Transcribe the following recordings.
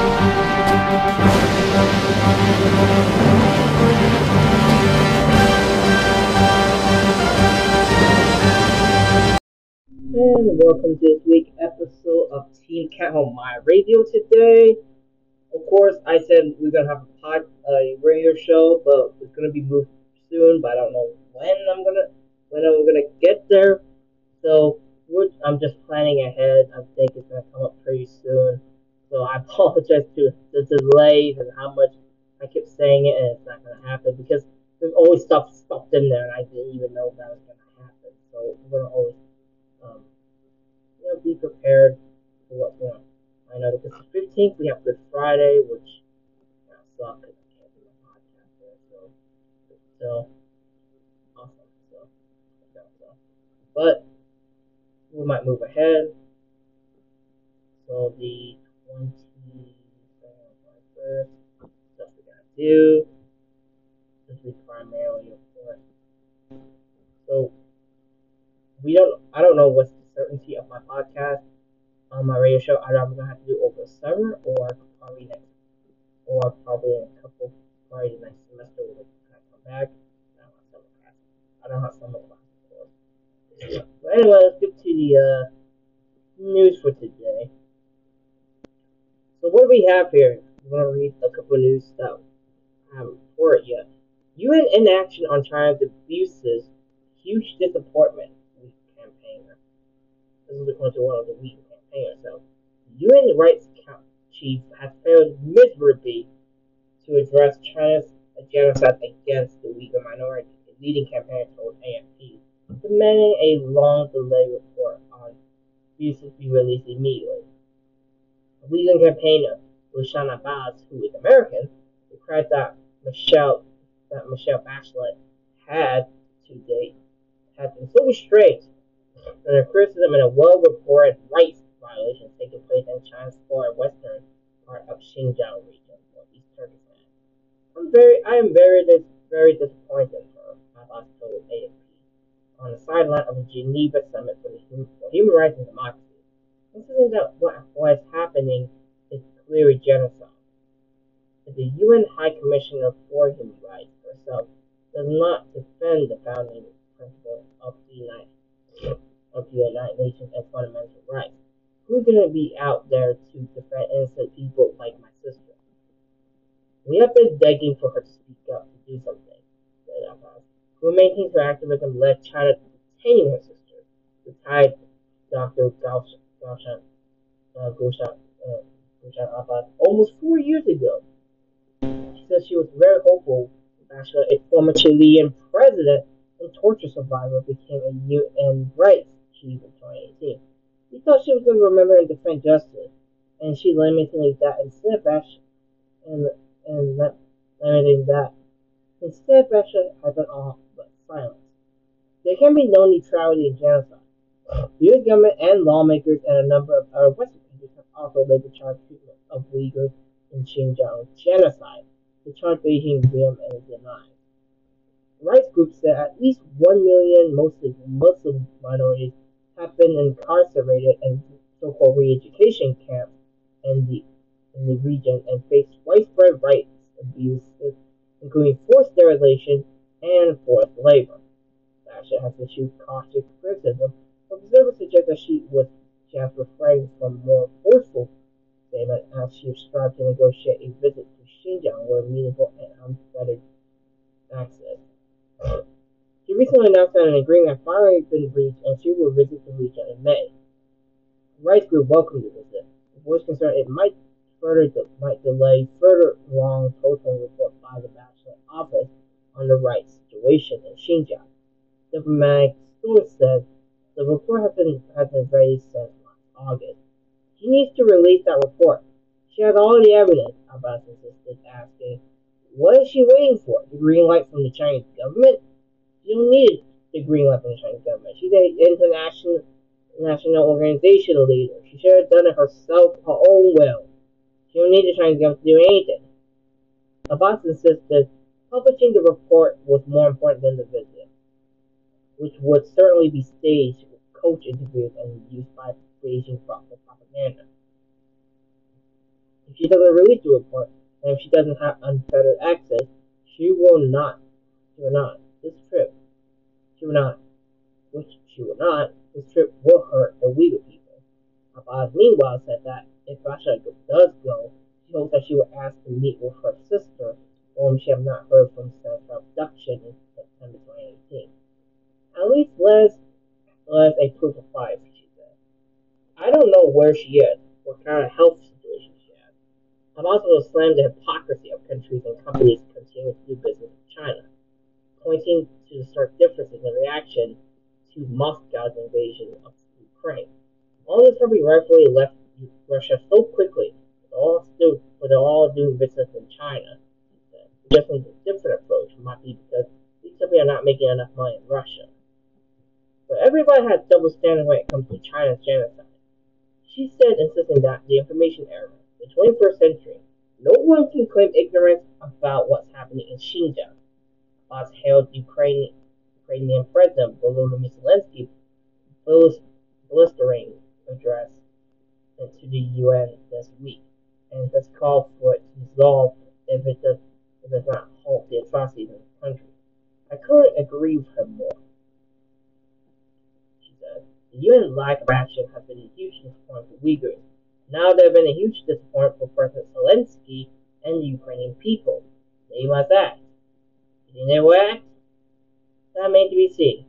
And welcome to this week's episode of Team Cat Home My Radio today. Of course, I said we're gonna have a pod, a radio show, but it's gonna be moved soon. But I don't know when I'm gonna when I'm gonna get there. So I'm just planning ahead. I think it's gonna come up pretty soon. So I apologize to the delays and how much I kept saying it, and it's not gonna happen because there's always stuff stuffed in there, and I didn't even know that was gonna happen. So we're gonna always um, you know, be prepared for what's going on. I know because the 15th we have Good Friday, which sucks because I can't do a podcast there, so it's still awesome. So, yeah, so, but we might move ahead. So the 22nd, 21st, stuff we gotta do. This is primarily, of course. So we don't I don't know what's the certainty of my podcast on my radio show. Either I'm gonna have to do over summer or probably next or probably in a couple probably the next semester when I come back. I don't have summer class. I don't have summer class of course. But anyway, let's get to the uh, news for today. So what do we have here? I'm gonna read a couple of news that I haven't reported yet. UN inaction on China's abuses, huge disappointment campaigner. This is according to one of the weak campaigners. So, UN rights chief has failed miserably to address China's genocide against the Uyghur minority. The leading campaigner told AFP, demanding a long delayed report on abuses be released immediately. The Uyghur campaigner, Rushan Abbas, who is American, declared that Michelle that Michelle Bachelet had to date has been so restrained and her criticism in a well-reported rights violation taking place in China's far western part of Xinjiang region, East Turkestan. I'm very, I am very, dis- very disappointed in her, Abbas told AFP on the sideline of the Geneva Summit for, the for Human Rights and Democracy. Isn't that what, what is happening is clearly genocide. The UN High Commissioner for Human Rights herself does not defend the founding principles of the United of the United Nations and fundamental rights. Who's gonna be out there to defend innocent people like my sister? We have been begging for her to speak up to do something, said who maintains her activism led China to detaining her sister, retired Dr. Gulshan, Uh, uh, Abbas, almost four years ago. She said she was very hopeful Bachelet, a former Chilean president and torture survivor, became a new UN rights chief in 2018. He thought she was going to remember and defend justice, and she limited that instead Bachelet, and, and that, limiting that. Instead, Bachelet has been all but silent. There can be no neutrality in genocide. U.S. government and lawmakers and a number of other Western countries have also led the charge treatment of Uyghurs in Xinjiang genocide the charge Beijing vehemently denied. Rights groups said at least one million mostly Muslim minorities have been incarcerated in so-called re-education camps in the in the region and face widespread rights abuses, including forced sterilization and forced labor. Basha has issued cautious criticism. Observers suggest that she she has refrained from more forceful statement as she strived to negotiate a visit to Xinjiang where meaningful and unfettered access. She recently announced that an agreement had finally been reached and she will visit the region in May. The rights group welcomed the visit. The voice concerned it might further de- might delay further long total report by the Bachelet office on the right situation in Xinjiang. Diplomatic source said the report has been has been raised since August. She needs to release that report. She has all the evidence, Abbas insisted, asking, what is she waiting for? The green light from the Chinese government? She don't need the green light from the Chinese government. She's an international national organization leader. She should have done it herself, her own will. She don't need the Chinese government to do anything. Abbas insisted publishing the report was more important than the visit, which would certainly be staged with coach interviews and used by Beijing for propaganda. If she doesn't release the report, and if she doesn't have unfettered access, she will not, she will not, this trip, she will not, which she will not, this trip will hurt the Uyghur people. Abbas meanwhile said that if Russia does go, she hopes that she will ask to meet with her sister, whom she has not heard from since abduction in September 2018. At least let us a proof of life, she said. I don't know where she is, what kind of health situation she has. Abbas will slam the hypocrisy of countries and companies continuing to do business with China, pointing to the stark differences in reaction to Moscow's invasion of Ukraine. All this country rightfully left Russia so quickly, but all still, they're all doing business in China. Just a different approach might be because these companies are not making enough money in Russia. But everybody has double standards when it comes to China's genocide. She said, insisting that the information era, the 21st century, no one can claim ignorance about what's happening in Xinjiang. Abbas hailed Ukraine Ukrainian President Volodymyr Zelensky blistering address to the UN this week, and has called for it to dissolve if it does if it does not halt the atrocities in the country. I couldn't agree with him more. Said, the UN lack of action has been a huge disappointment for Uyghurs. Now there have been a huge disappointment for President Zelensky and the Ukrainian people. They must act. Did they act? That to be seen,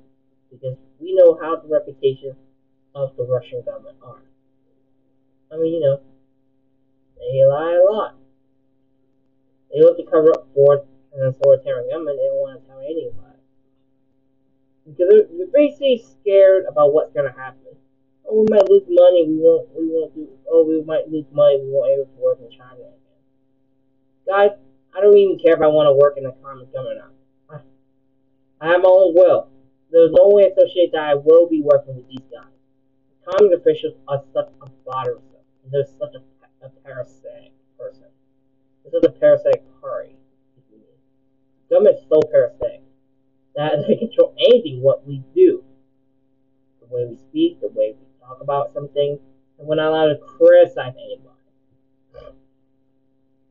because we know how the reputation of the Russian government are. I mean, you know, they lie a lot. They look to cover up for an authoritarian government. They don't want to tell anybody. Because they're, they're basically scared about what's to happen. Oh, we might lose money. We won't. We won't do. Oh, we might lose money. We won't be able to work in China again. Guys, I don't even care if I want to work in a communist government. I have my own will. There's no way associated that I will be working with these guys. Common officials are such a bothersome. They're such a, a parasitic person. This is a parasitic party. Government's so parasitic that they control anything what we do. The way we speak, the way we talk about something, and we're not allowed to criticize anybody.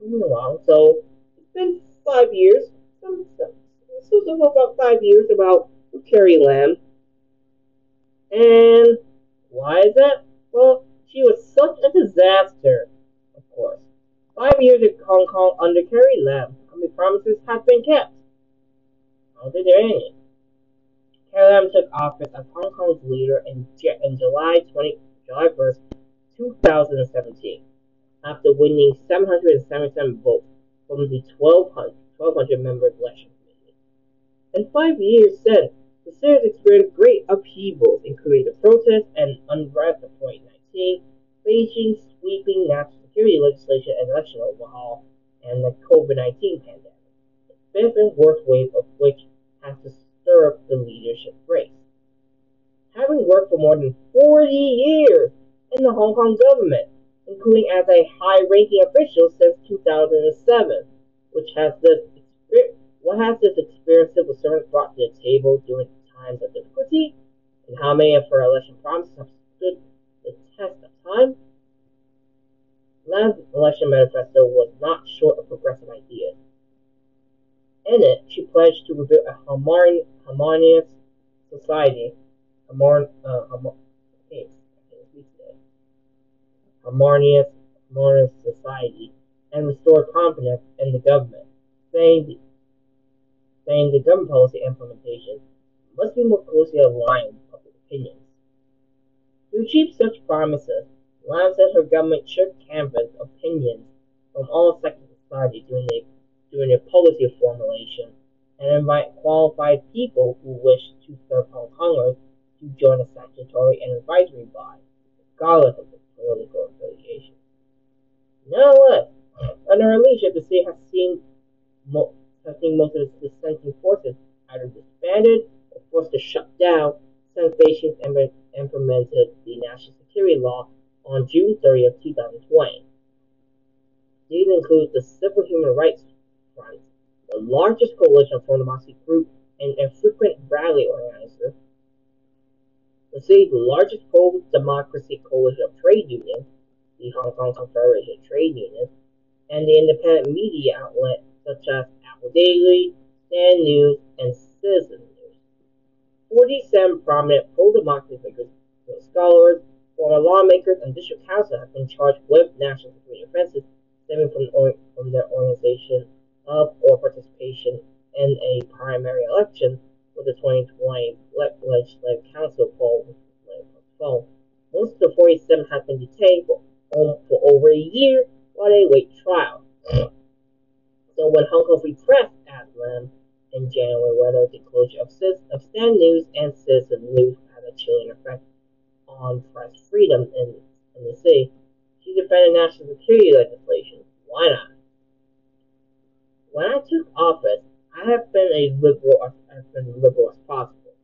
Moving along, so it's been five years. Some, this was about five years about Carrie Lam. And why is that? Well, she was such a disaster, of course. Five years in Hong Kong under Carrie Lam. How the promises have been kept? How did there any? Carrie Lam took office as Hong Kong's leader in, in July 20, July 1st, 2017, after winning 777 votes from the 1,200, 1,200 member election committee. in five years since, the city has experienced great upheavals, including the protests and unrest of 2019, Beijing's sweeping national security legislation and election overhaul, and the COVID-19 pandemic, the fifth and worst wave of which has disturbed the leadership race. Having worked for more than 40 years in the Hong Kong government, including as a high-ranking official since 2007, which has this what has this experienced civil servant brought to the table during times of difficulty? And how many of her election promises have stood the test of time? Lam's election manifesto was not short of progressive ideas. In it, she pledged to rebuild a harmonious society, uh, harmonious, harmonious society, and restore confidence in the government, saying saying the government policy implementation must be more closely aligned with public opinions. To achieve such promises, Lam said her government should canvass opinions from all sectors of society during the, during the policy formulation and invite qualified people who wish to serve Hong Kongers to join a statutory and advisory body, regardless of the political affiliation. Nonetheless, Under her leadership, the city has seen, mo- has seen most of its dissenting forces either disbanded or forced to shut down since Beijing implemented the national security law on June 30th, 2020. These include the Civil Human Rights Front, the largest coalition of pro-democracy group and a frequent rally organizer, the city's largest pro-democracy coalition of trade unions, the Hong Kong Confederation of Trade Unions, and the independent media outlets such as Apple Daily, Stand News, and Citizen News. 47 prominent pro-democracy figures, scholars, former lawmakers, and district council have been charged with national security offenses stemming from, from their organization of or participation in a primary election for the 2020 Legislative Council poll. Most of the 47 have been detained for, um, for over a year while they wait trial. so when Hong Kong Free Press asked them in January whether the closure of, of Stand News and Citizen News had a chilling effect on press freedom in, in the city, she defended national security legislation. Why not? When I took office, I have been a liberal, as been liberal as possible,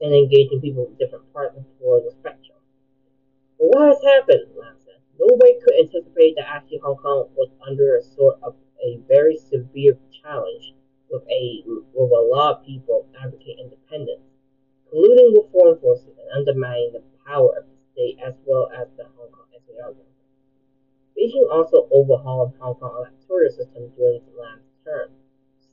and engaging people from different parts of the spectrum. But what has happened, said, nobody could anticipate that actually Hong Kong was under a sort of a very severe challenge with a with a lot of people advocating independence, colluding with foreign forces and undermining the power of the state as well as the Hong Kong SAR. Beijing also overhauled Hong Kong electoral system during the last term,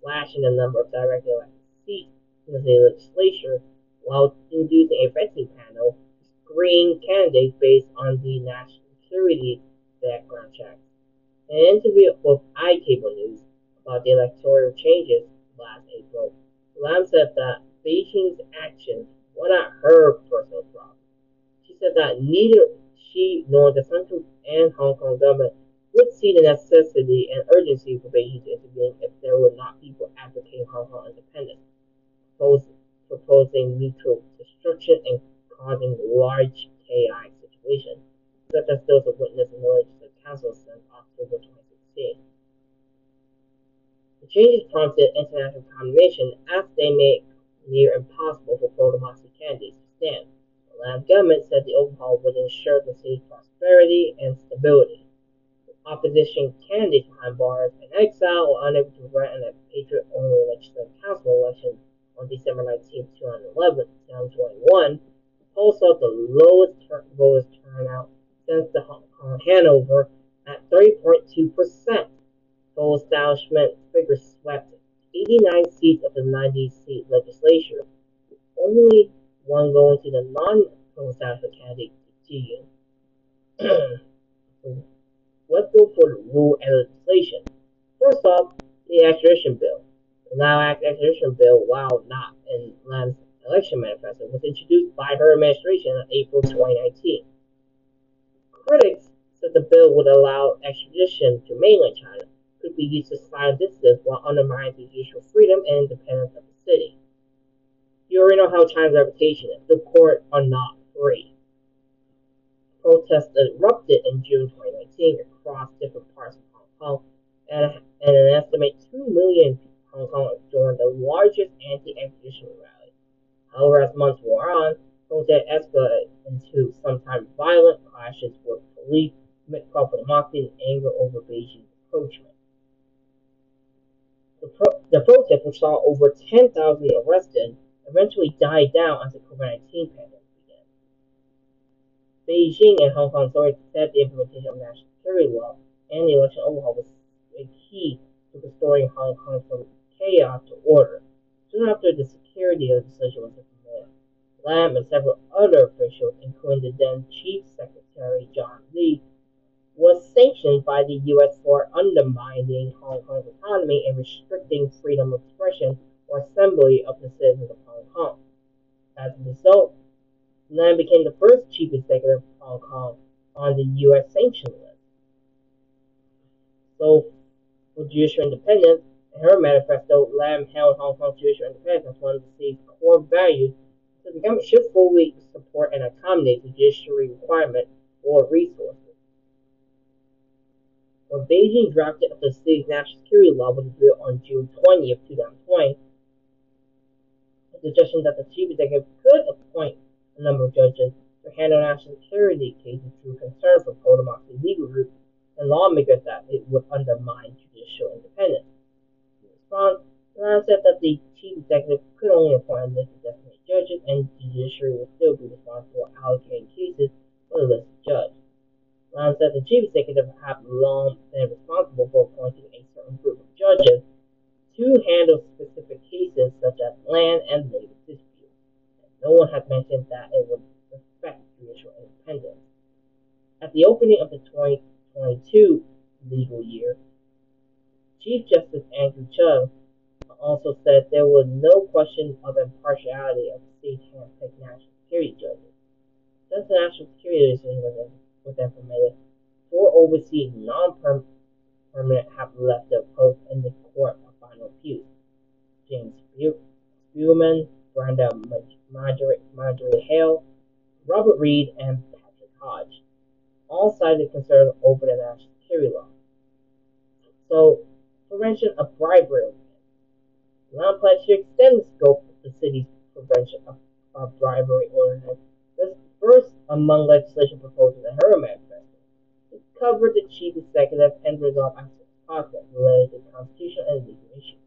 slashing the number of directly elected seats in the legislature while inducing a vetting panel to screen candidates based on the national security background check. An interview with iCable News about the electoral changes last April, Lam said that Beijing's actions were not her personal problem. She said that neither she nor the central and Hong Kong government would see the necessity and urgency for Beijing to intervene if there were not people advocating Hong Kong independence, proposing mutual destruction and causing large chaotic situations, such as those witnessed in the Legislative Council since October 2016. The changes prompted international condemnation as they make near impossible for pro-democracy candidates to stand. The Lam government said the overhaul would ensure the city's prosperity and stability. The opposition candidates behind bars and exile were unable to run in a patriot-only legislative council election on December 19, 2011, 2021. Polls saw the lowest turn- voters turnout since the handover at 3.2%. Full establishment figures swept 89 seats of the 90 seat legislature, only one going to the non establishment candidate, Let's go for the rule and legislation. First off, the extradition bill. The Now Act extradition bill, while not in Lam's election manifesto, was introduced by her administration in April 2019. Critics said the bill would allow extradition to mainland China could be used to silence dissidents while undermining the judicial freedom and independence of the city. You already know how China's reputation is. The court are not free. Protests erupted in June 2019 across different parts of Hong Kong, and, and an estimated 2 million Hong Kongers joined the largest anti-extradition rally. However, as months wore on, protests escalated into sometimes violent clashes with police amid corporate democracy and anger over Beijing's approachment. The, pro- the protest, which saw over 10,000 arrested, eventually died down as the COVID-19 pandemic began. Beijing and Hong Kong authorities said the implementation of national security law and the election overhaul was a key to restoring Hong Kong from chaos to order. Soon after the security legislation was implemented, Lam and several other officials, including the then Chief Secretary John Lee, was sanctioned by the U.S. for undermining Hong Kong's autonomy and restricting freedom of expression or assembly of the citizens of Hong Kong. As a result, Lam became the first chief executive of Hong Kong on the U.S. sanction list. So, for judicial independence, in her manifesto, Lam held Hong Kong's judicial independence as one of the state's core values, so the government should fully support and accommodate the judiciary requirement for resources. when Beijing drafted the city's national security law was revealed on June 20, 2020, a suggestion that the chief executive could appoint a number of judges to handle national security cases through concern from pro-democracy legal groups and lawmakers that it would undermine judicial independence. In response, Lam said that the chief executive could only appoint a list of designated judges and the judiciary would still be responsible for allocating cases for the list judges. Lam said the chief executive had long been responsible for appointing a certain group of judges to handle specific cases such as land and labor disputes. No one has mentioned that it would affect judicial independence. At the opening of the 2022 legal year, Chief Justice Andrew Cheung also said there was no question of impartiality of the state's handpicked national security judges. Since the national security decision was, was implemented, four overseas non-permanent have left their posts in the court final appeals. James Spigelman, Brenda Marjorie, Marjorie Hale, Robert Reed, and Patrick Hodge. All cited concerns over the national security law. So, prevention of bribery. Lam pledged to extend the scope of the city's prevention of, of bribery ordinance. This first among legislation proposals in her manifesto. It covered the chief executive and resolve possible related to constitutional and legal issues.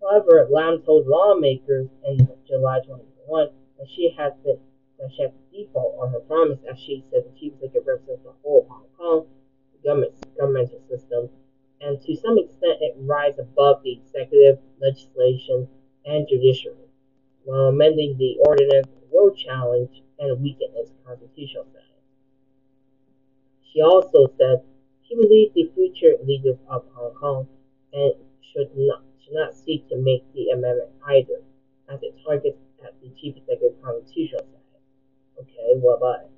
However, Lam told lawmakers in July 2021 that she had been that she had to default on her promise as she said the chief executive represents the whole of Hong Kong, government, governmental system, and to some extent it rises above the executive, legislation, and judiciary, while amending the ordinance will challenge and weaken its constitutional status. She also said she believes the future leaders of Hong Kong and should not should not seek to make the amendment either, as it targets at the chief executive constitutional status. Okay, what about?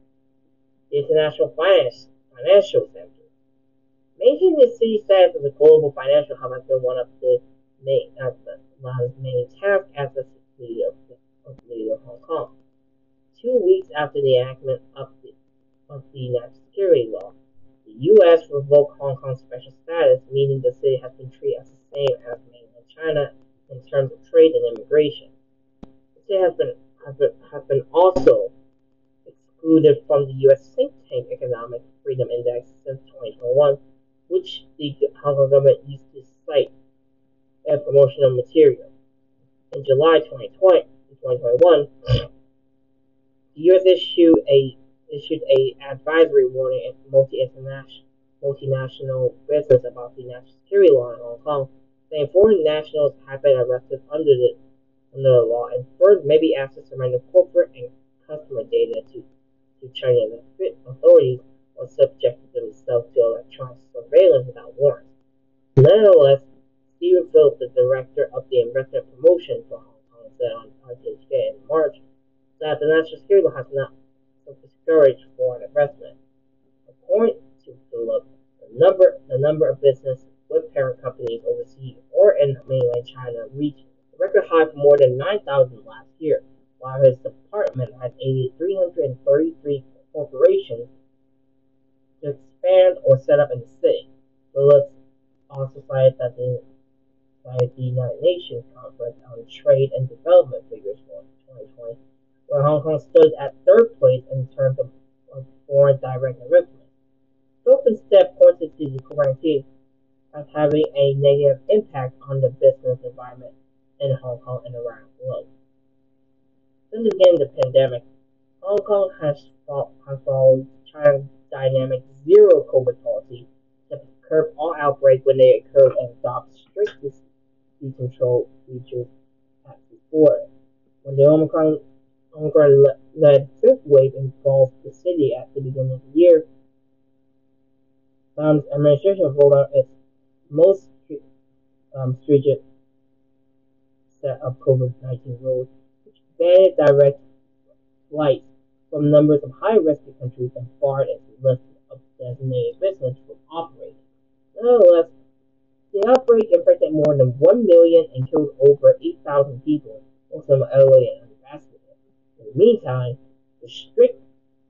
The International Finance Financial Center Making the city status as a global financial hub has been one of the main, uh, La's main tasks as the leader of, of leader of Hong Kong. Two weeks after the enactment of the, of the national security law, the U.S. revoked Hong Kong's special status, meaning the city has been treated as the same as mainland China in terms of trade and immigration. The city has been, has been, has been also excluded from the U.S. think tank Economic Freedom Index since 2021 which the Hong Kong government used to cite as promotional material. In July 2020, 2021, the U.S. issued a issued a advisory warning to multi-international multinational business about the national security law in Hong Kong, saying foreign nationals have been arrested under the under the law and first may be asked to surrender corporate and customer data to, to Chinese authorities or subjected themselves to electronic surveillance without warrants. Nevertheless, Stephen Phillips, the director of the investment promotion for Hong Kong, said on RTHK in March that the national security law has not discouraged foreign investment. According to Phillips, the number the number of business with parent companies overseas or in mainland China reached a record high of more than 9,000 last year, while his department has aided 333 corporations to expand or set up in the city. Phillips also cited that the, cited the United Nations Conference on Trade and Development figures for 2020, where Hong Kong stood at third place in terms of, of foreign direct investment. Phillips instead pointed to the quarantine as having a negative impact on the business environment in Hong Kong and around the world. Since the beginning the pandemic, Hong Kong has, has followed China's dynamic zero COVID policy to curb all outbreaks when they occur and adopt strict disease control features as before. When the Omicron, Omicron led fifth wave engulfed the city at the beginning of the year, Lam's administration rolled out its most um, stringent set of COVID-19 rules, which banned direct flights from numbers of high-risk countries and barred its list of designated business from operating. Nevertheless, the outbreak infected more than 1 million and killed over 8,000 people, of them elderly and. In the meantime, the strict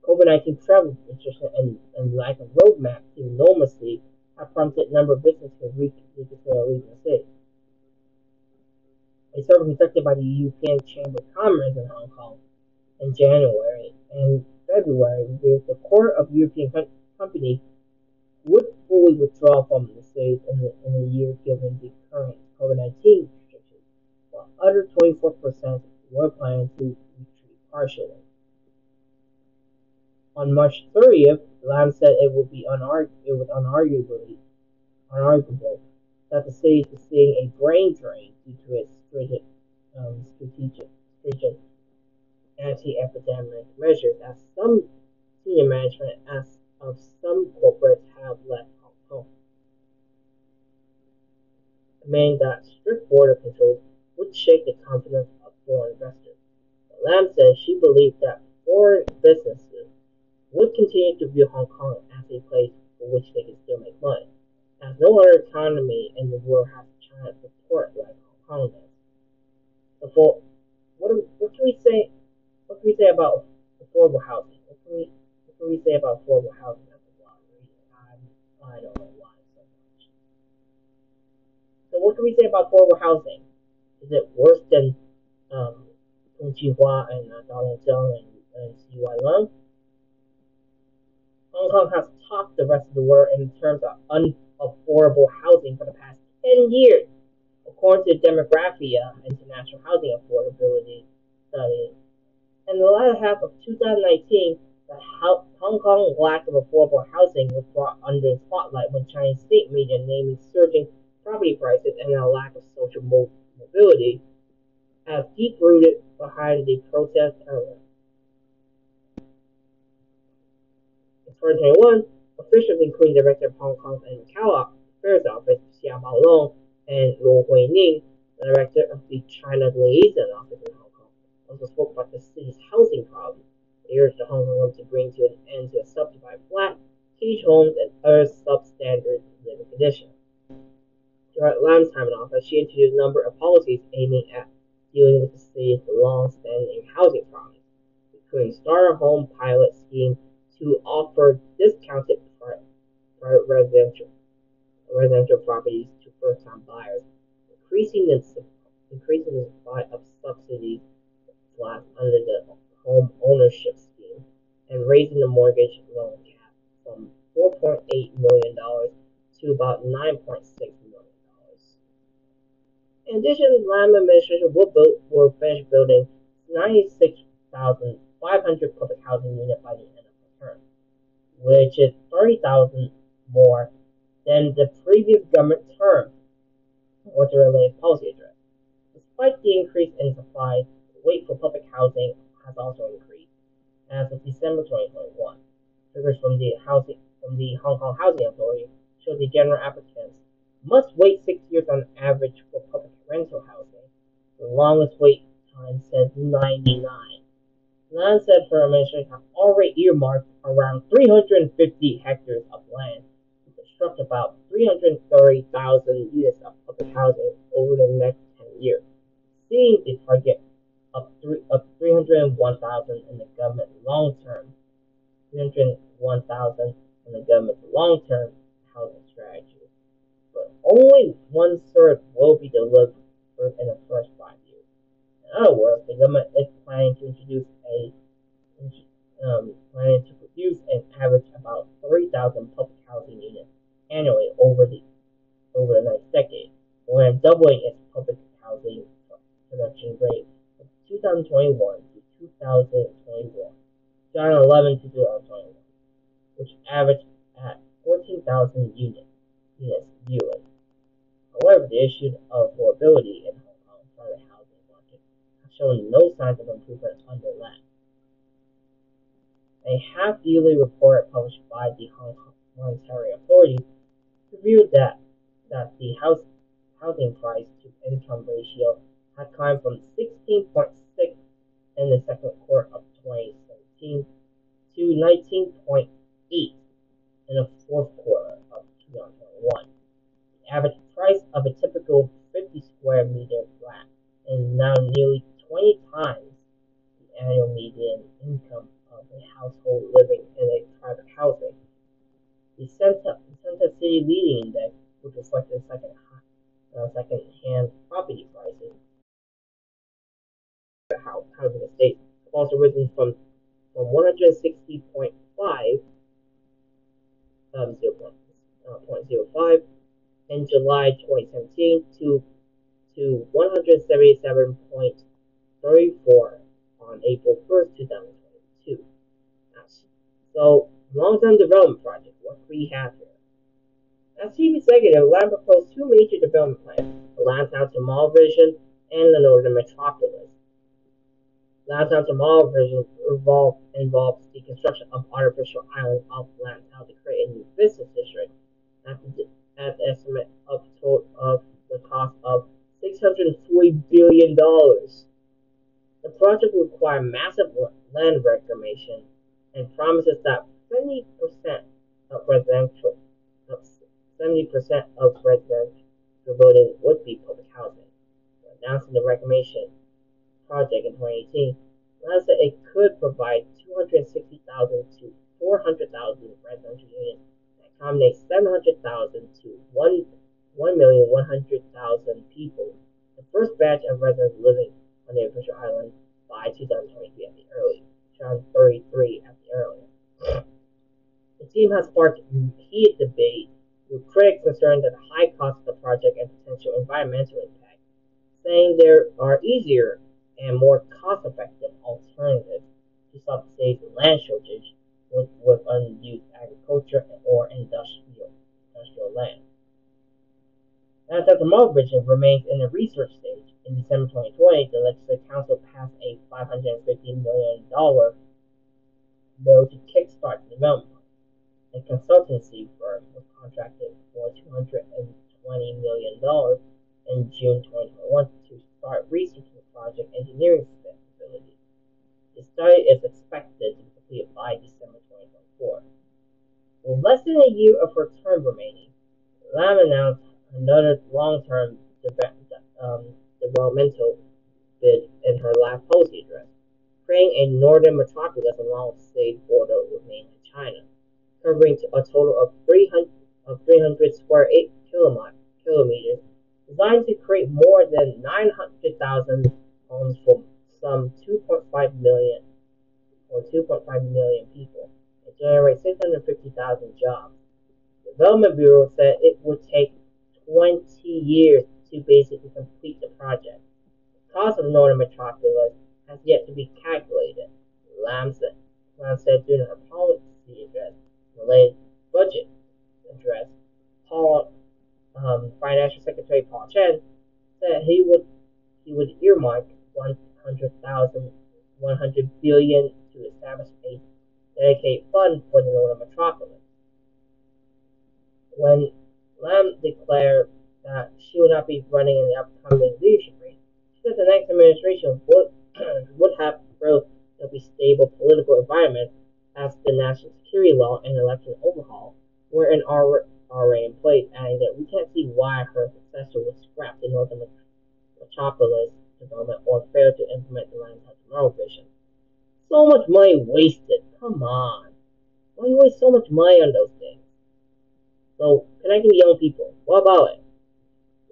COVID-19 travel restrictions and, and lack of roadmap normalcy have prompted a number of businesses to reconsider the city. A survey conducted by the European Chamber of Commerce in Hong Kong in January and February revealed the core of European companies would fully withdraw from the city in, the, in year given the current COVID-19 restrictions, while other 24% were planning to partially. On March 30th, Lam said it would be it unarguably unarguable that the city is seeing a brain drain due to its stringent, um, strategic, stringent anti-epidemic measures, as some senior management as of some corporates have left Hong Kong. Meaning that strict border controls would shake the confidence of foreign investors. Lam said she believed that foreign businesses would continue to view Hong Kong as a place for which they can still make money, as no other economy in the world has China support like Hong Kong does. So for, what, what can we say? What can we say about affordable housing? What can we what can we say about affordable housing I don't know why so much. So what can we say about affordable housing? Is it worse than um, Chee-hwa and uh, Donald Tsang and, and C.Y. Leung? Hong Kong has topped the rest of the world in terms of unaffordable housing for the past 10 years, according to Demographia International Housing Affordability Study. In the latter half of 2019, the Hong Kong lack of affordable housing was brought under the spotlight when Chinese state media naming surging property prices and a lack of social mobility as deep-rooted behind the protest era. In 2021, officials including Director of Hong Kong's and Macau Affairs Office, Xia Baolong, and Luo Huining, the Director of the China Liaison Office in Hong Kong, also spoke about the city's housing problem they urged the Hong Kong government to bring to an end to a subdivided flat, cage homes, and other substandard living conditions. Throughout Lam's time in office, she introduced a number of policies aiming at dealing with the city's long-standing housing problems, including starter home pilot scheme to offer discounted private residential residential properties to first-time buyers, increasing the increasing the supply of subsidies flats under the home ownership scheme and raising the mortgage loan cap from $4.8 million to about $9.6 million. In addition, the Lam administration will, build, or finish building 96,500 public housing units by the end of the term, which is 30,000 more than the previous government term, water-related policy address. Despite the increase in supply, the wait for public housing has also increased. As of December 2021, figures from the housing from the Hong Kong Housing Authority show the general applicants must wait six years on average for public rental housing. The longest wait time says 99. Land said her administration have already earmarked around 350 hectares of land to construct about 330,000 units of public housing over the next 10 years, seeing the target of three of 301,000 in the government long term, 301,000 in the government's long term housing strategy. But only one third will be delivered in the first five years. In other words, the government is planning to introduce a um, planning to produce an average about 3,000 public housing units annually over the over the next decade, more than doubling its public housing production rate from 2021 to 2021, 2011 to 2021, which averaged at 14,000 units, However, the issue of affordability in Hong Kong's private housing market has shown no signs of improvement under Lam. A half-yearly report published by the Hong Kong Monetary Authority revealed that that the house housing price to income ratio had climbed from 16.6 in the second quarter of 2017 to 19.8 in the fourth quarter of 2021. The average price of a typical 50 square meter flat is now nearly 20 times the annual median income of a household living in a private housing. The the Centa-City Leading Index, which reflected second uh, second-hand property prices. Housing estates have also risen from from 160.5 um, 0. Uh, 0.05 in July 2017 to to 177.34 on April 1st, 2022. So, long-term development project, what we have here. As chief executive, Lam proposed two major development plans, the Lantau Tomorrow Vision and the Northern Metropolis. Lantau Tomorrow Vision involves the construction of artificial islands off Lantau to create a new business district at the estimate of, total, of the cost of $640 billion. The project will require massive land reclamation and promises that 70% of residential, 70% of residential building would be public housing. Announcing the reclamation project in 2018, announced that it could provide 260,000 to 400,000 residential units that accommodate 700,000 to 1 1,100,000 people, the first batch of residents living on the official island by 2023 at the early, 2033 at the earliest. The team has sparked heated debate with critics concerned at the high cost of the project and potential environmental impact, saying there are easier and more cost-effective alternatives to subsidize land shortage with, unused agriculture or industrial industrial land. Now that the Mall remains in the research stage, in December 2020, the Legislative Council passed a $550 million bill to kickstart the development. A consultancy firm was contracted for $220 million in June 2021 to start researching the project engineering feasibility. The study is expected to be completed by December 2024. With less than a year of her term remaining, Lam announced another long-term um, developmental bid in her last policy address, creating a northern metropolis along the state border with mainland China, covering a total of 300, of 300 square eight kilometers, designed to create more than 900,000 homes for some 2.5 million or 2.5 million people and generate 650,000 jobs. The Development Bureau said it would take 20 years to basically complete the project. The cost of Northern Metropolis has yet to be calculated, Lam said, Lam said during her policy address, related budget address. Paul, um, Financial Secretary Paul Chan said he would he would earmark 100,000, 100 billion establish a dedicated fund for the Northern Metropolis. When Lam declared that she would not be running in the upcoming leadership race. She said the next administration would, would have growth of a stable political environment as the national security law and election overhaul were in already in place, adding that we can't see why her successor would scrap the Northern Metropolis development or fail to implement the Lantau Tomorrow vision. So much money wasted. Come on. Why you waste so much money on those things? So, connecting with young people. What about it?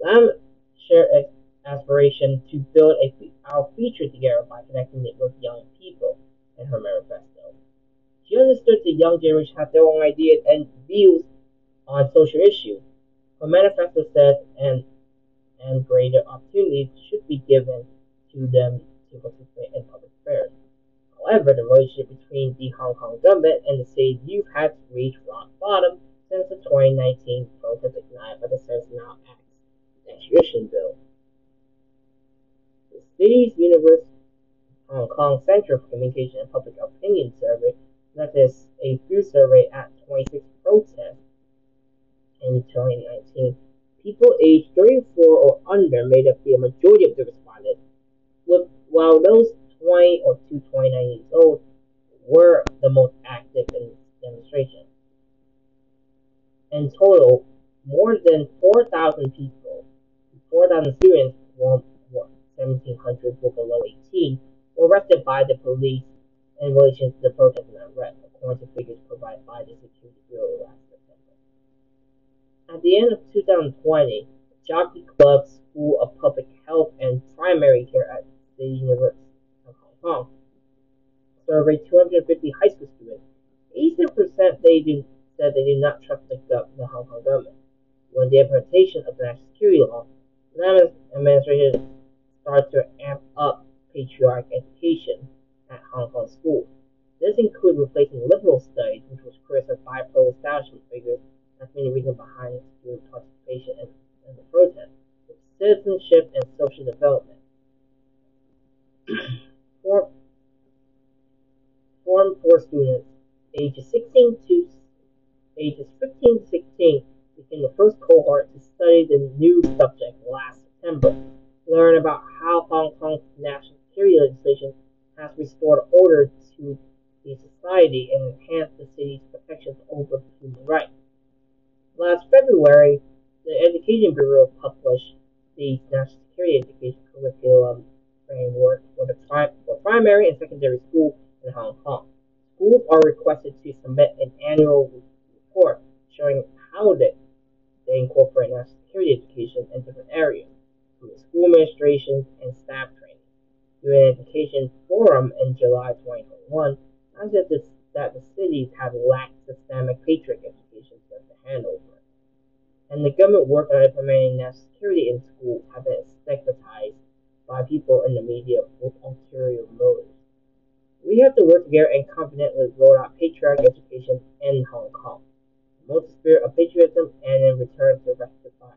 Lam shared an aspiration to build a, our future together by connecting it with young people in her manifesto. She understood the young generation have their own ideas and views on social issues. Her manifesto said, and and greater opportunities should be given to them to participate in public affairs. However, the relationship between the Hong Kong government and the city's youth has reached rock bottom since the 2019 protest ignited by the Sense Now Act extradition bill. The city's University Hong Kong Center for Communication and Public Opinion Survey conducted a field survey at 26 protests in 2019. People aged 34 or under made up the majority of the respondents, with, while those 20 or to 29 years old were the most active in demonstrations. In total, more than 4,000 people, 4,000 students, well, 1,700 were below 18, were arrested by the police in relation to the protest and unrest, according to figures provided by the Security Bureau last September. At the end of 2020, Jockey Club School of Public Health and Primary Care at the University Hong Kong surveyed 250 high school students. 87% they do said they do not trust the, the Hong Kong government. When the implementation of the national security law, the administration started to amp up patriotic education at Hong Kong schools. This included replacing liberal studies, which was criticized by pro-establishment figures as many reason behind student participation in, in the protest, with citizenship and social development. Form, Form 4 students ages 16 to ages 15 to 16 became the first cohort to study the new subject last September. Learn about how Hong Kong's national security legislation has restored order to the society and enhanced the city's protections over human rights. Last February, the Education Bureau published the National Security Education Curriculum Framework for the for primary and secondary school in Hong Kong. Schools are requested to submit an annual report showing how they, they incorporate national security education in different areas, from the school administration and staff training. During an education forum in July 2021, I said this, that the cities have lacked systemic patriotic education since the handover. And the government work on implementing national security in schools have been stigmatized by people in the media with ulterior motives. We have to work together and confidently roll out patriotic education in Hong Kong. Promote the spirit of patriotism and in return to rectify,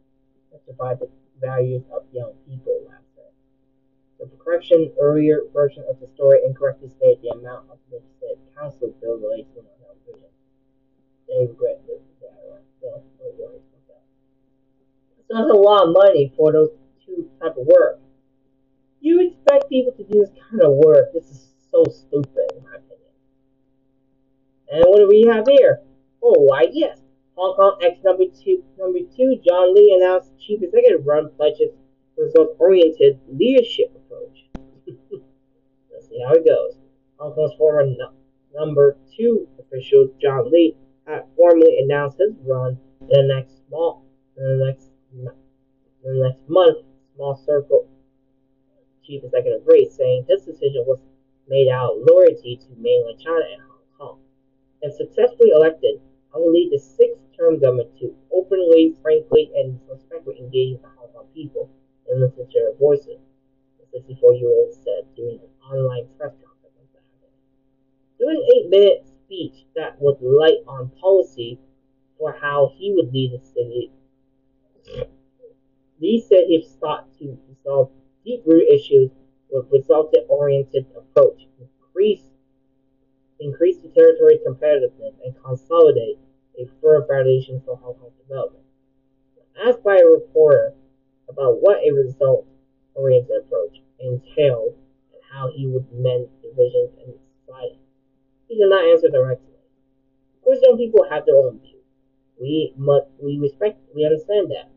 rectify the values of young people, last said. The correction earlier version of the story incorrectly stated the amount of the state council bill related to mental health vision. They regret this. So, that's a lot of money for those two type of work. You expect people to do this kind of work. This is so stupid, in my opinion. And what do we have here? Oh, why, yes. Hong Kong ex number two, number two, John Lee announced chief executive run pledges result-oriented leadership approach. Let's see how it goes. Hong Kong's former no, number two official, John Lee, had formally announced his run in the next small, in the next, in the next month, small circle chief executive race, saying his decision was made out loyalty to mainland China and Hong Kong. If successfully elected, I will lead the sixth-term government to openly, frankly, and respectfully engage with the Hong Kong people and listen to their voices, the 64-year-old said during an online press conference on. During an eight-minute speech that was light on policy for how he would lead the city, Lee said he sought to resolve deep-rooted issues with resultant-oriented approach, increase increase the territory's competitiveness, and consolidate a firm foundation for Hong Kong's development. Asked by a reporter about what a result-oriented approach entailed and how he would mend divisions in society, he did not answer directly. Of course, young people have their own views. We must, we respect, we understand that.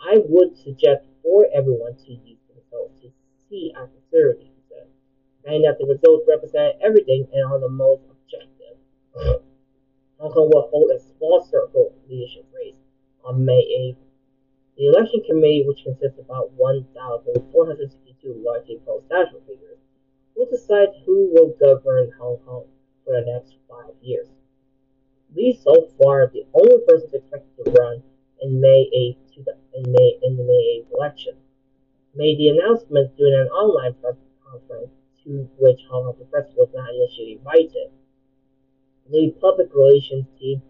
I would suggest for everyone to use the to see our sincerity, he and that the results represent everything and are the most objective. Uh, Hong Kong will hold a small circle leadership race on May 8th. The election committee, which consists of about 1,462 largely pro-establishment figures, will decide who will govern Hong Kong for the next five years. Lee, so far, the only person expected to run in May 8th in May in the May 8th election, made the announcement during an online press conference to which Hong Kong Press was not initially invited. The public relations team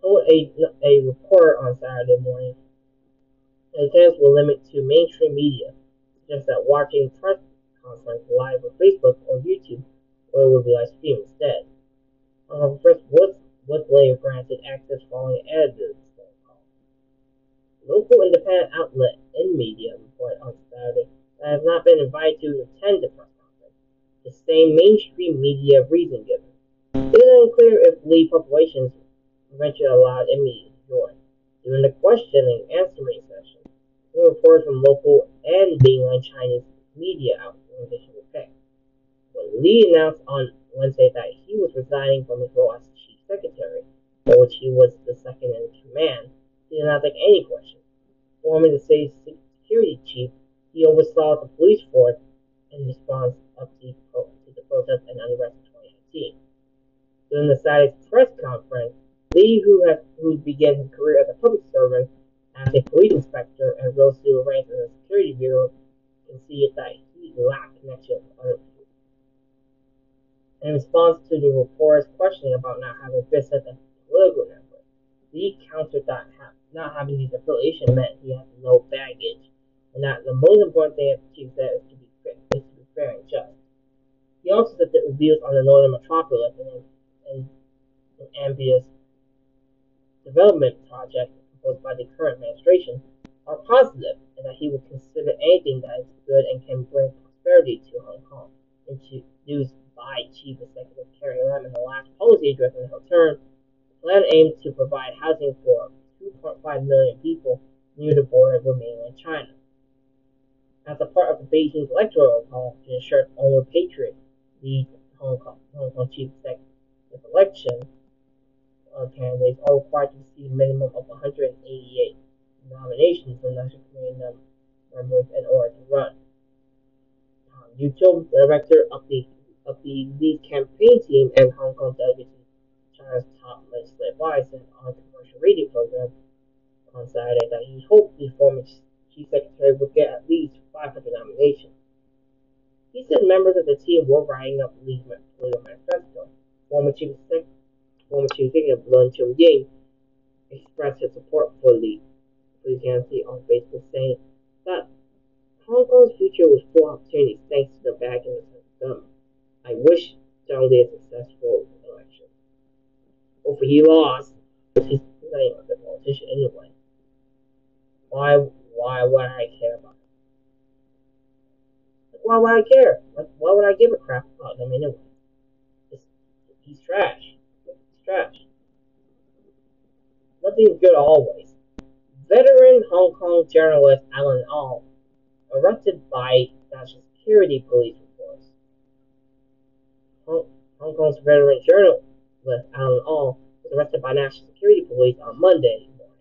told a, a report on Saturday morning that attendance will limit to mainstream media, such that watching press conference live on Facebook or YouTube, or it will be live streamed instead. Hong Kong Press was, was later granted access following editors local independent outlet InMedia report been invited to attend the press conference. The same mainstream media reason given. It is unclear if Lee Publications eventually allowed InMedia to join. During the question and answering session, new reports from local and mainland Chinese media organizations were picked. When Lee announced on Wednesday that he was resigning from his role as chief secretary, for which he was the second in command, he did not take any questions. Forming the state's security chief, he oversaw the police force in response up to, to the protest and unrest in 2019. During the Saturday's press conference, Lee, who has who began his career as a public servant as a police inspector and rose to the ranks in the security bureau, conceded that he lacked connection with other people. In response to the reporter's questioning about not having business as a political network, Lee countered that not having these affiliation meant he had no baggage, and that the most important thing as chief said is to be is to be fair and just. He also said that reviews on the northern metropolis and, and, and ambitious development project proposed by the current administration are positive, and that he will consider anything that is good and can bring prosperity to Hong Kong. Introduced by Chief Executive Carrie Lam in the last policy address in her term, the plan aims to provide housing for 2.5 million people near the border with mainland China. As a part of the Beijing's electoral policy to ensure its own patriot lead Hong Kong, Hong Kong chief executive election, uh, candidates are required to receive a minimum of 188 nominations from National Committee members in order to run. Yu Chung, the director of the of the lead campaign team and Hong Kong delegation China's top legislative advisor on commercial radio program on Saturday that he hoped the former chief secretary would get at least 500 nominations. He said members of the team were writing up Lee's political manifesto. Former chief, former chief executive Leung Chun-ying expressed his support for Lee candidacy on Facebook, saying that Hong Kong's future was full of opportunities thanks to the backing of the government. I wish John Lee a successful election. Hopefully he lost. He's not even a good politician anyway. Why why would I care about it? Why would I care? Like, Why would I give a crap about him anyway? It's, he's trash. He's trash. Nothing's good always. Veteran Hong Kong journalist Alan Au, arrested by national security police reports. Hong, Hong Kong's veteran journalist Alan Au was arrested by national security police on Monday morning,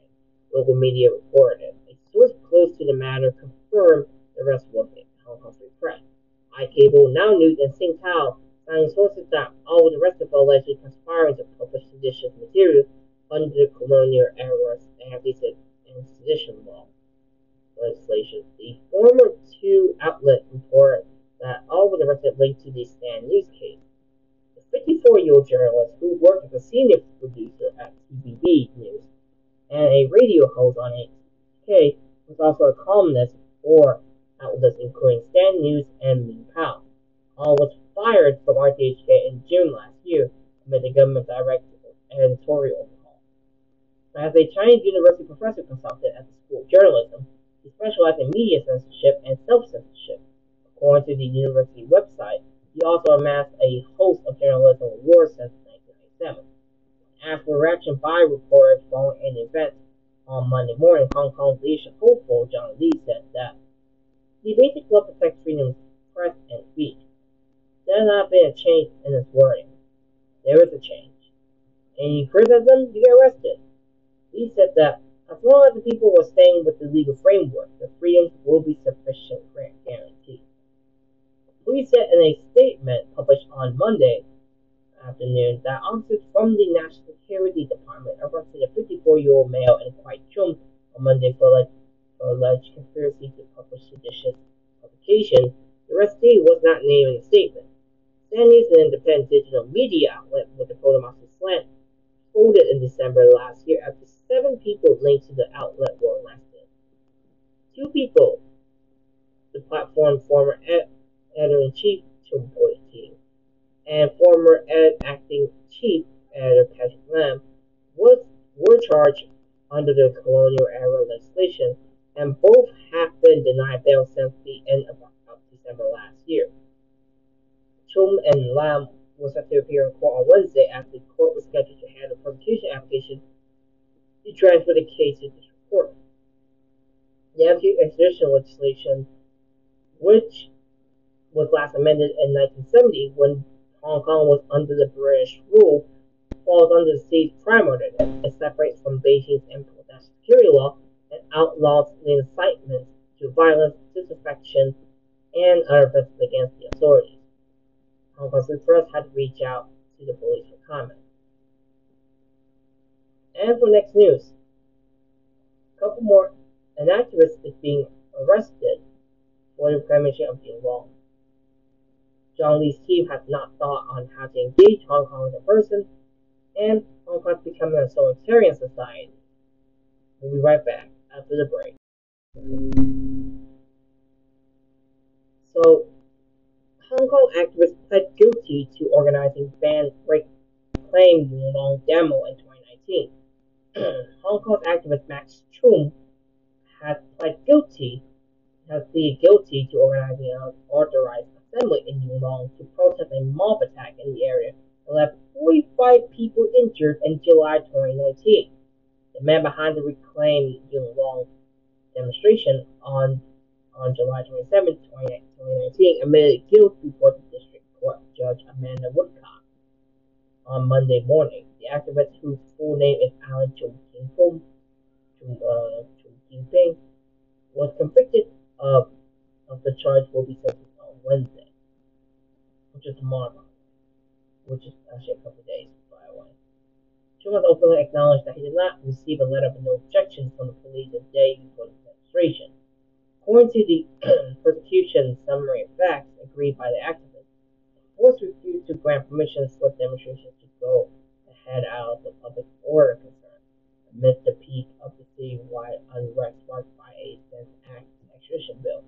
local media reported. Source close to the matter confirmed the arrest was a Hong Kong Free Press. iCable, Now News, and Singtao citing sources that Au was arrested for allegedly conspiring to publish seditious material under the colonial era and sedition law legislation. The former two outlet reported that Au was arrested linked to the Stand News case. The 54-year-old journalist who worked as a senior producer at TVB News and a radio host on HK also a columnist for outlets including Stand News and Ming Pao. Au was fired from RTHK in June last year amid the government direct editorial as a Chinese university professor consultant at the School of Journalism, he specialized in media censorship and self-censorship. According to the university charged under the colonial era legislation, and both have been denied bail since the end of, December last year. Chung and Lam was set to appear in court on Wednesday after the court was scheduled to handle a prosecution application to transfer the case to this court. The anti-extradition legislation, which was last amended in 1970 when Hong Kong was under the British rule, falls under the state's prime ordinance and separates from Beijing's import national security law and outlaws the incitement to violence, disaffection, and other offenses against the authorities. Hong Kong Free Press had to reach out to the police for comment. And for next news, a couple more. An activist is being arrested for the cremation of Yuen Long. John Lee's team has not thought on how to engage Hong Kong as a person, and Hong Kong is becoming a authoritarian society. We'll be right back after the break. So, Hong Kong activists pled guilty to organizing banned break claim Long demo in 2019. Hong Kong activist Max Chung has pled guilty, has pleaded guilty to organizing an unauthorized assembly in Yuen Long to protest a mob attack in the area left 45 people injured in July 2019. The man behind the Reclaim Yuen Long demonstration on on July 27, 2019, admitted guilt before the district court judge Amanda Woodcock on Monday morning. The activist, whose full name is Alan Chung Kin-ping, uh, Kin-ping, was convicted of, of the charge will be sentenced on Wednesday, which is tomorrow, which is actually a couple of days, the way. Chung has openly acknowledged that he did not receive a letter of no objection from the police the day before the demonstration. According to the prosecution summary of facts agreed by the activists, the force refused to grant permission for the demonstrations to go ahead out of the public order concern amidst the peak of the citywide unrest sparked by a Sense Act extradition bill.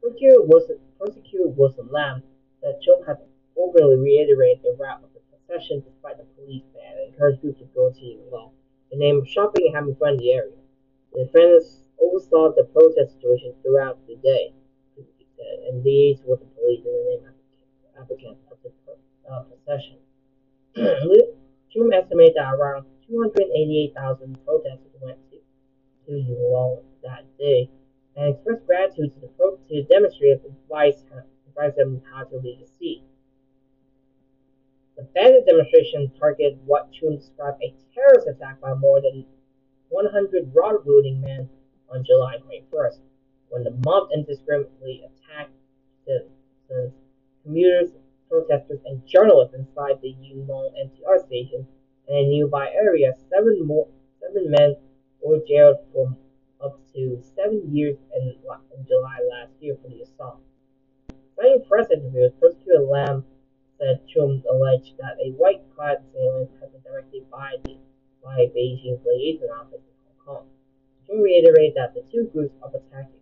Prosecutor Wilson, Prosecutor Wilson Lam said Chung had overly reiterated the route of the procession despite the police ban and encouraged groups to go to Yuen Long in the name of shopping and having fun in the area. The defendants oversaw the protest situation throughout the day, and liaised with the police in the name of applicants of the uh, procession. Chung estimated that around 288,000 protesters went to, to Yuen Long that day and expressed gratitude to the, pro- to the demonstrators and advised them how to lead the seat. The bandit demonstration targeted what Chung described a terrorist attack by more than 100 road looting men on July 21st, when the mob indiscriminately attacked the, commuters, protesters, and journalists inside the Yulong MTR station and a nearby area. Seven more, seven men were jailed for up to seven years in, in July last year for the assault. Citing press interviews, Prosecutor Lam said Chung alleged that a white-clad assailant had been directed by the by Beijing's liaison office in Hong Kong. Chung reiterated that the two groups of attacking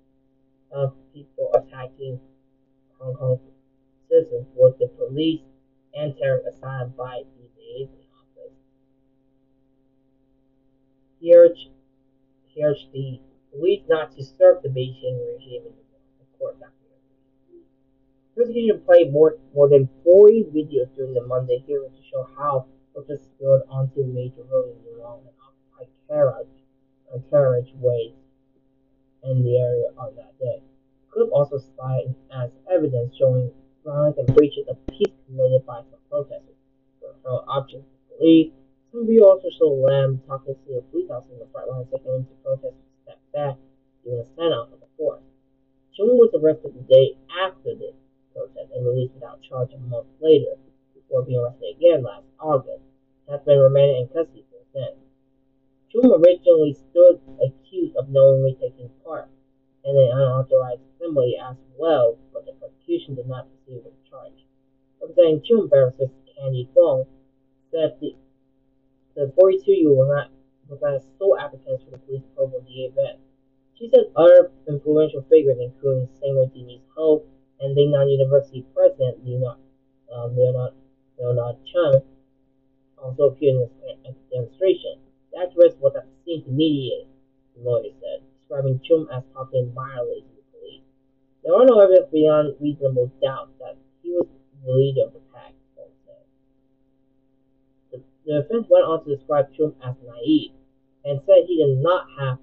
of people attacking Hong Kong citizens were the police and terrorists assigned by the liaison office. He urged, he urged the police not to serve the Beijing regime the court document. Prosecution played more, more than 40 videos during the Monday hearing to show how protesters spilled onto major roads along and occupied carriage, uh, carriageways in the area on that day. Clip also cited as evidence showing violence and breaches of peace committed by some protesters, who hurled objects at police. Some also showed Lam talking to the police officer in the front line, saying to protesters to step back during a standoff of the force. Chung was arrested the day after the and released without charge a month later, before being arrested again last August. Has been remaining in custody since then. Chung originally stood accused of knowingly taking part in an unauthorized assembly as well, but the prosecution did not proceed with the charge. Representing Chung barrister Candy Fong said the, the 42-year-old was not was not sole applicant for the police probe of the event. She said other influential figures, including singer Denise Ho and Lingnan University president Leonard, um, Leonard, Cheng, also appeared in the demonstration. Activist was at the scene to mediate, the lawyer said, describing Chung as talking violently to the police. There are no evidence beyond reasonable doubt that he was the leader of the pack, Fong said. The, the defense went on to describe Chung as naive and said he did not have,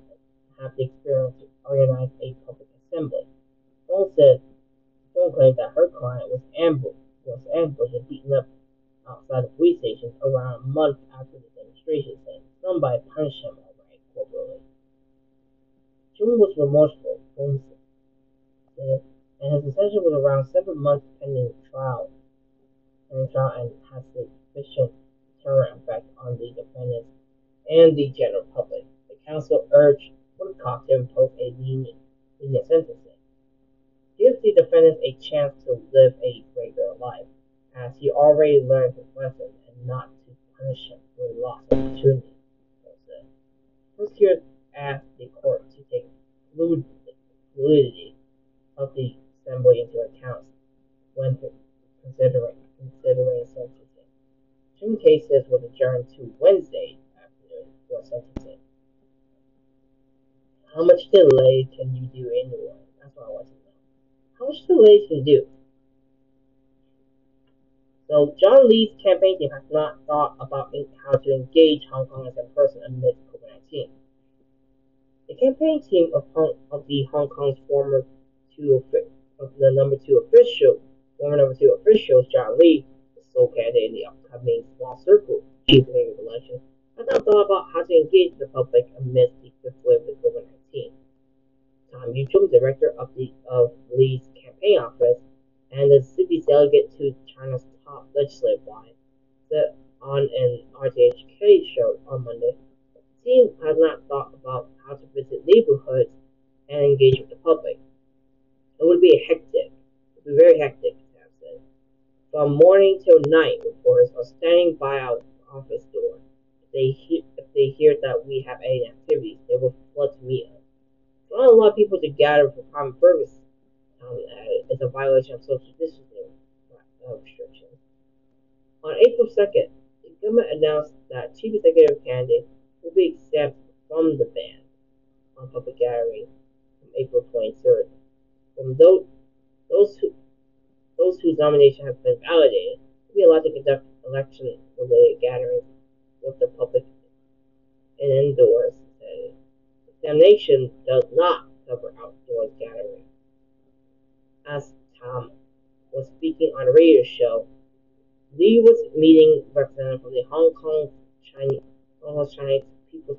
have the experience to organize a public assembly. Fong said Fong claimed that her client was ambushed, was ambushed and beaten up outside the police station around a month after the demonstration, saying somebody punched him outright corporally. remorseful, Holmes said, and his detention was around seven months pending trial, pending trial and has a sufficient deterrent effect on the defendants and the general public. The council urged Woodcock to impose a lenient, lenient sentencing. Give the defendant a chance to live a regular life, as he already learned his lesson, and not to punish him for lost opportunity. Prosecutors asked the court to take validity of the assembly into account when considering considering sentencing. Two cases was adjourned to Wednesday afternoon for sentencing. How much delay can you do anyway? That's what I want to know. How much delay can do? So John Lee's campaign team has not thought about how to engage Hong Kongers in person amidst COVID-19. The campaign team of, Hong, of the Hong Kong's former two of the number two official, former number two officials, John Lee, the sole candidate in the upcoming small circle chief election, has not thought about how to engage the public amidst the fifth wave of COVID-19. Uh, Tam Yiu-chung, director of the of Lee's campaign office and the city's delegate to China's top legislative body, said on an RTHK show on Monday, the team has not thought about how to visit neighborhoods and engage with the public. It would be hectic. It would be very hectic, Sam said. From morning till night, reporters are standing by our office door. If they, he- if they hear that we have any activities, they will flood to meet us. We don't allow people to gather for common purpose. Um, it's a violation of social distancing uh, restrictions. On April 2nd, the government announced that chief executive candidates will be exempt from the ban on public gatherings from April 23rd. From those, those who those whose nomination has been validated will be allowed to conduct election-related gatherings with the public and indoors. Examination does not cover outdoor gatherings. As Tam was speaking on a radio show, Lee was meeting representatives from the Hong Kong Chinese, Hong Kong Chinese People's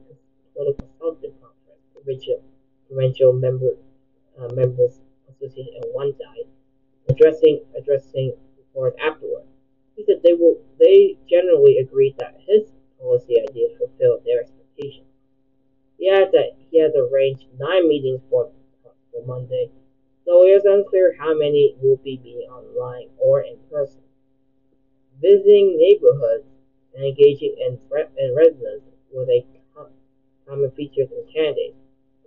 Political Consultative Conference, provincial, provincial member, uh, members association and one died, addressing addressing reports afterward. He said they will they generally agreed that many will be meeting online or in person. Visiting neighborhoods and engaging in, in residents was a common feature in candidates.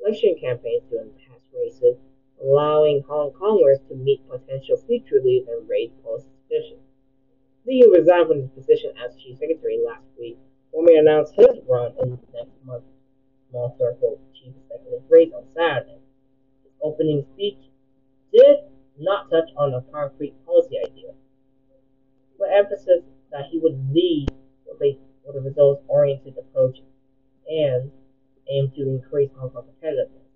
Election campaigns during past races allowing Hong Kongers to meet potential future leaders and raise policy suspicions. Lee resigned from his position as chief secretary last week when we announced his run in the next month's small circle chief executive race on Saturday. His opening speech did not touch on a concrete policy idea, but emphasized that he would lead with a, with a results-oriented approach and aim to increase Hong competitiveness.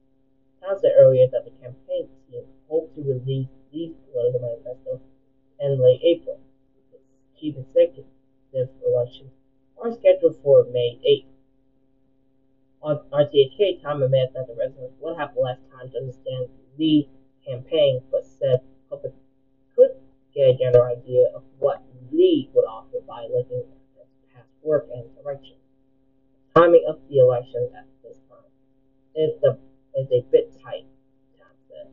Tam said earlier that the campaign team hoped to release these political manifestos in late April. The chief executive elections are scheduled for May 8th. On RTHK, Tam admitted that the residents would have less time to understand the campaign, but said the public could get a general idea of what Lee would offer by looking at past work and direction. Timing of the election at this time is the is a bit tight, Tam said.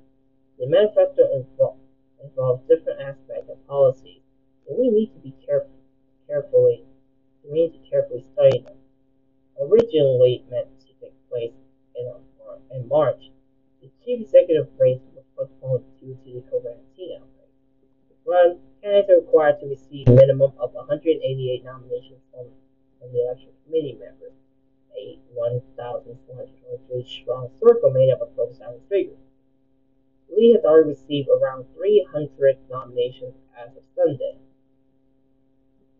The manifesto involves, involves different aspects of policy, but we need to be careful, carefully, we need to carefully study them. Originally meant to take place in, in March, the chief executive race postponed due to the COVID-19 outbreak. Run candidates are required to receive a minimum of 188 nominations from, from the election committee members a 1,423 strong circle made up of seven figures. Lee has already received around 300 nominations as of Sunday.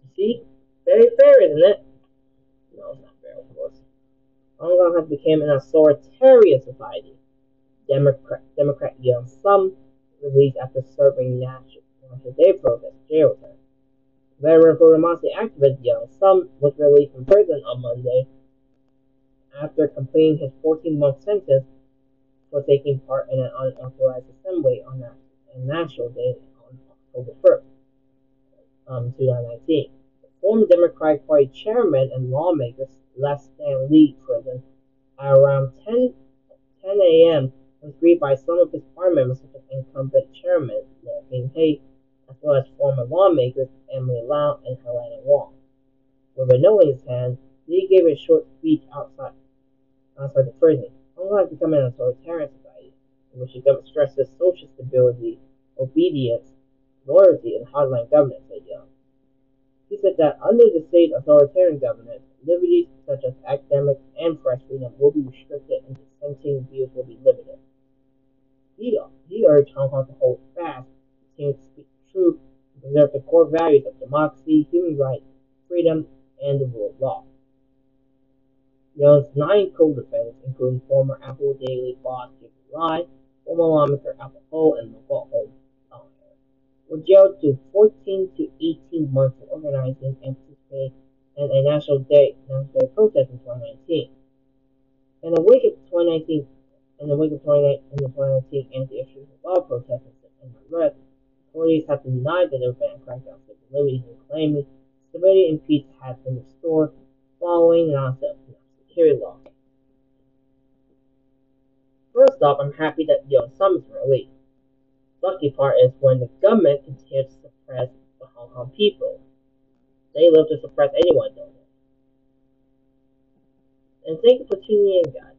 You see? Very fair, isn't it? No, it's not fair, of course. Hong Kong has become an authoritarian society. Democrat, Democrat Yeung Sum released after serving National, Day protest jail term. Veteran for democracy activist Yeung Sum was released from prison on Monday after completing his 14-month sentence for taking part in an unauthorized assembly on National Day on October 1st, um, 2019. The former Democratic Party chairman and lawmaker left Stanley prison at around 10, 10 a.m. was by some of his party members, such as incumbent chairman Luo Ping-Hui, as well as former lawmakers Emily Lau and Helena Wong. With a note in his hand, Lee gave a short speech outside, outside the prison. Hong Kong has become an authoritarian society, in which the government stresses social stability, obedience, loyalty, and hardline governance, said Yeung. He said that under the state authoritarian government, liberties such as academic and press freedom will be restricted and dissenting views will be limited. He, he urged Hong Kong to hold fast, to speak truth, and preserve the core values of democracy, human rights, freedom, and the rule of law. Yeung's nine co-defendants, including former Apple Daily boss Jimmy Lai, former lawmaker Albert Ho, and local home were jailed to 14 to 18 months for organizing and participating in a national day, national day protest in 2019. In the wake of 2019, in the wake of 2019, in the 2019 anti-extradition law protests in the arrest, authorities have denied that was a crackdown liberties and claiming stability and peace has been restored following the onset of security law. First off, I'm happy that Yeung Sum is released. Lucky part is when the government continues to suppress the Hong Kong people. They love to suppress anyone, don't they? And thank you for tuning in, guys.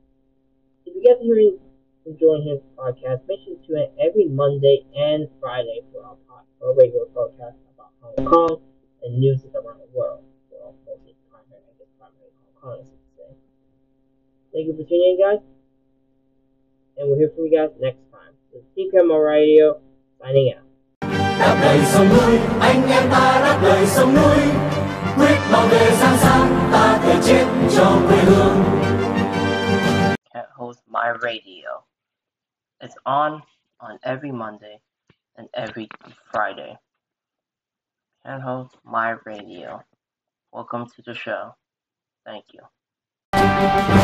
You guys are enjoying his podcast, make sure to tune in every Monday and Friday for our, pod, our regular podcast about Hong Kong and news around the world. Well, mostly primary, I guess primary Hong Kong. Thank you for tuning in, guys. And we'll hear from you guys next time. This is TPM Radio, signing out. đáp lời sông núi anh em ta đáp lời sông núi quyết bảo vệ giang sang ta thể chết cho quê hương Can't host my radio. It's on on every Monday and every Friday. Can't host my radio. Welcome to the show. Thank you.